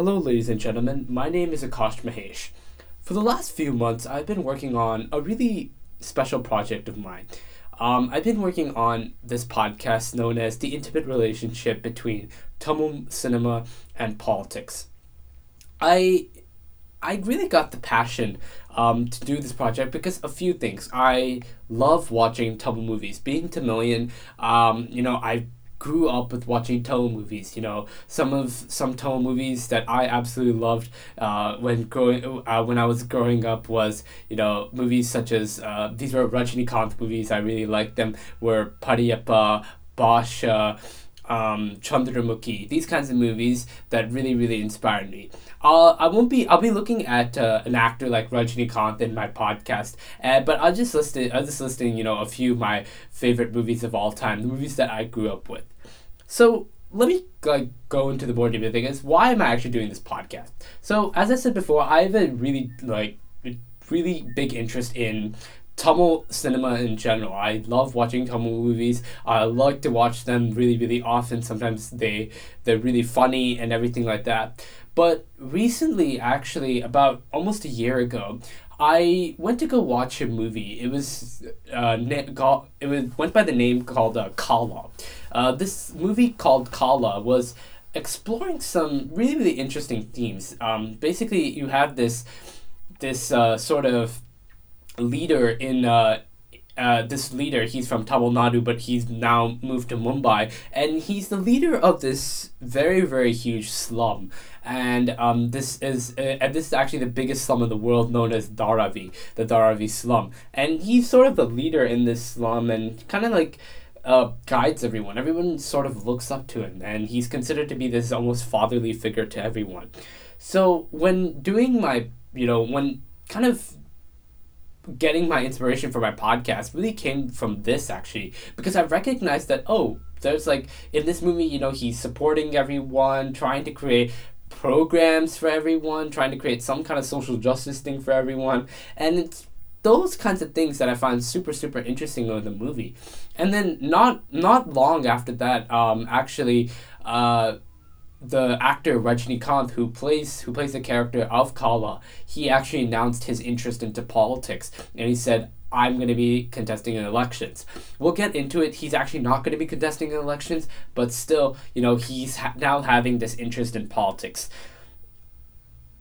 Hello, ladies and gentlemen. My name is Akash Mahesh. For the last few months, I've been working on a really special project of mine. Um, I've been working on this podcast known as The Intimate Relationship Between Tamil Cinema and Politics. I I really got the passion um, to do this project because a few things. I love watching Tamil movies. Being Tamilian, um, you know, I grew up with watching Tamil movies. You know, some of some Tamil movies that I absolutely loved uh, when growing uh, when I was growing up was you know movies such as uh, these were Rajinikanth movies. I really liked them. Were Padayappa, Baashha um, Chandramukhi, these kinds of movies that really, really inspired me. I'll, I won't be, I'll be looking at uh, an actor like Rajinikanth in my podcast, uh, but I'll just list it, I'll just listing, you know, a few of my favorite movies of all time, the movies that I grew up with. So let me like go into the more deeper thing is why am I actually doing this podcast? So as I said before, I have a really like really big interest in Tamil cinema in general. I love watching Tamil movies. I like to watch them really, really often. Sometimes they they're really funny and everything like that. But recently, actually, about almost a year ago, I went to go watch a movie. It was uh, it was went by the name called uh, Kaala. Uh, this movie called Kaala was exploring some really really interesting themes. Um, basically, you have this this uh, sort of leader in uh, uh, this leader, he's from Tamil Nadu, but he's now moved to Mumbai, and he's the leader of this very, very huge slum. And um, this is uh, and this is actually the biggest slum in the world, known as Dharavi, the Dharavi slum. And he's sort of the leader in this slum, and kind of like uh, guides everyone. Everyone sort of looks up to him, and he's considered to be this almost fatherly figure to everyone. So when doing my, you know, when kind of getting my inspiration for my podcast really came from this actually. Because I recognized that oh there's like in this movie you know he's supporting everyone trying to create programs for everyone trying to create some kind of social justice thing for everyone. And it's those kinds of things that I find super super interesting in the movie. And then not not long after that um actually uh the actor Rajinikanth, who plays who plays the character of Kaala, he actually announced his interest into politics, and he said, "I'm going to be contesting in elections." We'll get into it. He's actually not going to be contesting in elections, but still, you know, he's ha- now having this interest in politics.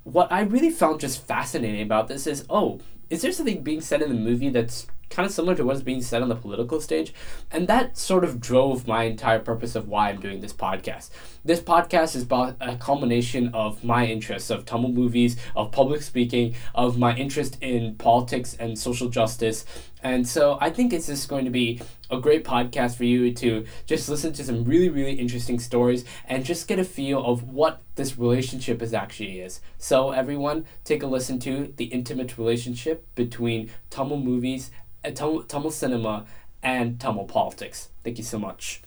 What I really found just fascinating about this is, oh, is there something being said in the movie that's kind of similar to what's being said on the political stage. And that sort of drove my entire purpose of why I'm doing this podcast. This podcast is about a culmination of my interests of Tamil movies, of public speaking, of my interest in politics and social justice. And so I think it's just going to be a great podcast for you to just listen to some really, really interesting stories and just get a feel of what this relationship is actually is. So everyone, take a listen to the intimate relationship between Tamil movies uh, Tamil, Tamil cinema and Tamil politics. Thank you so much.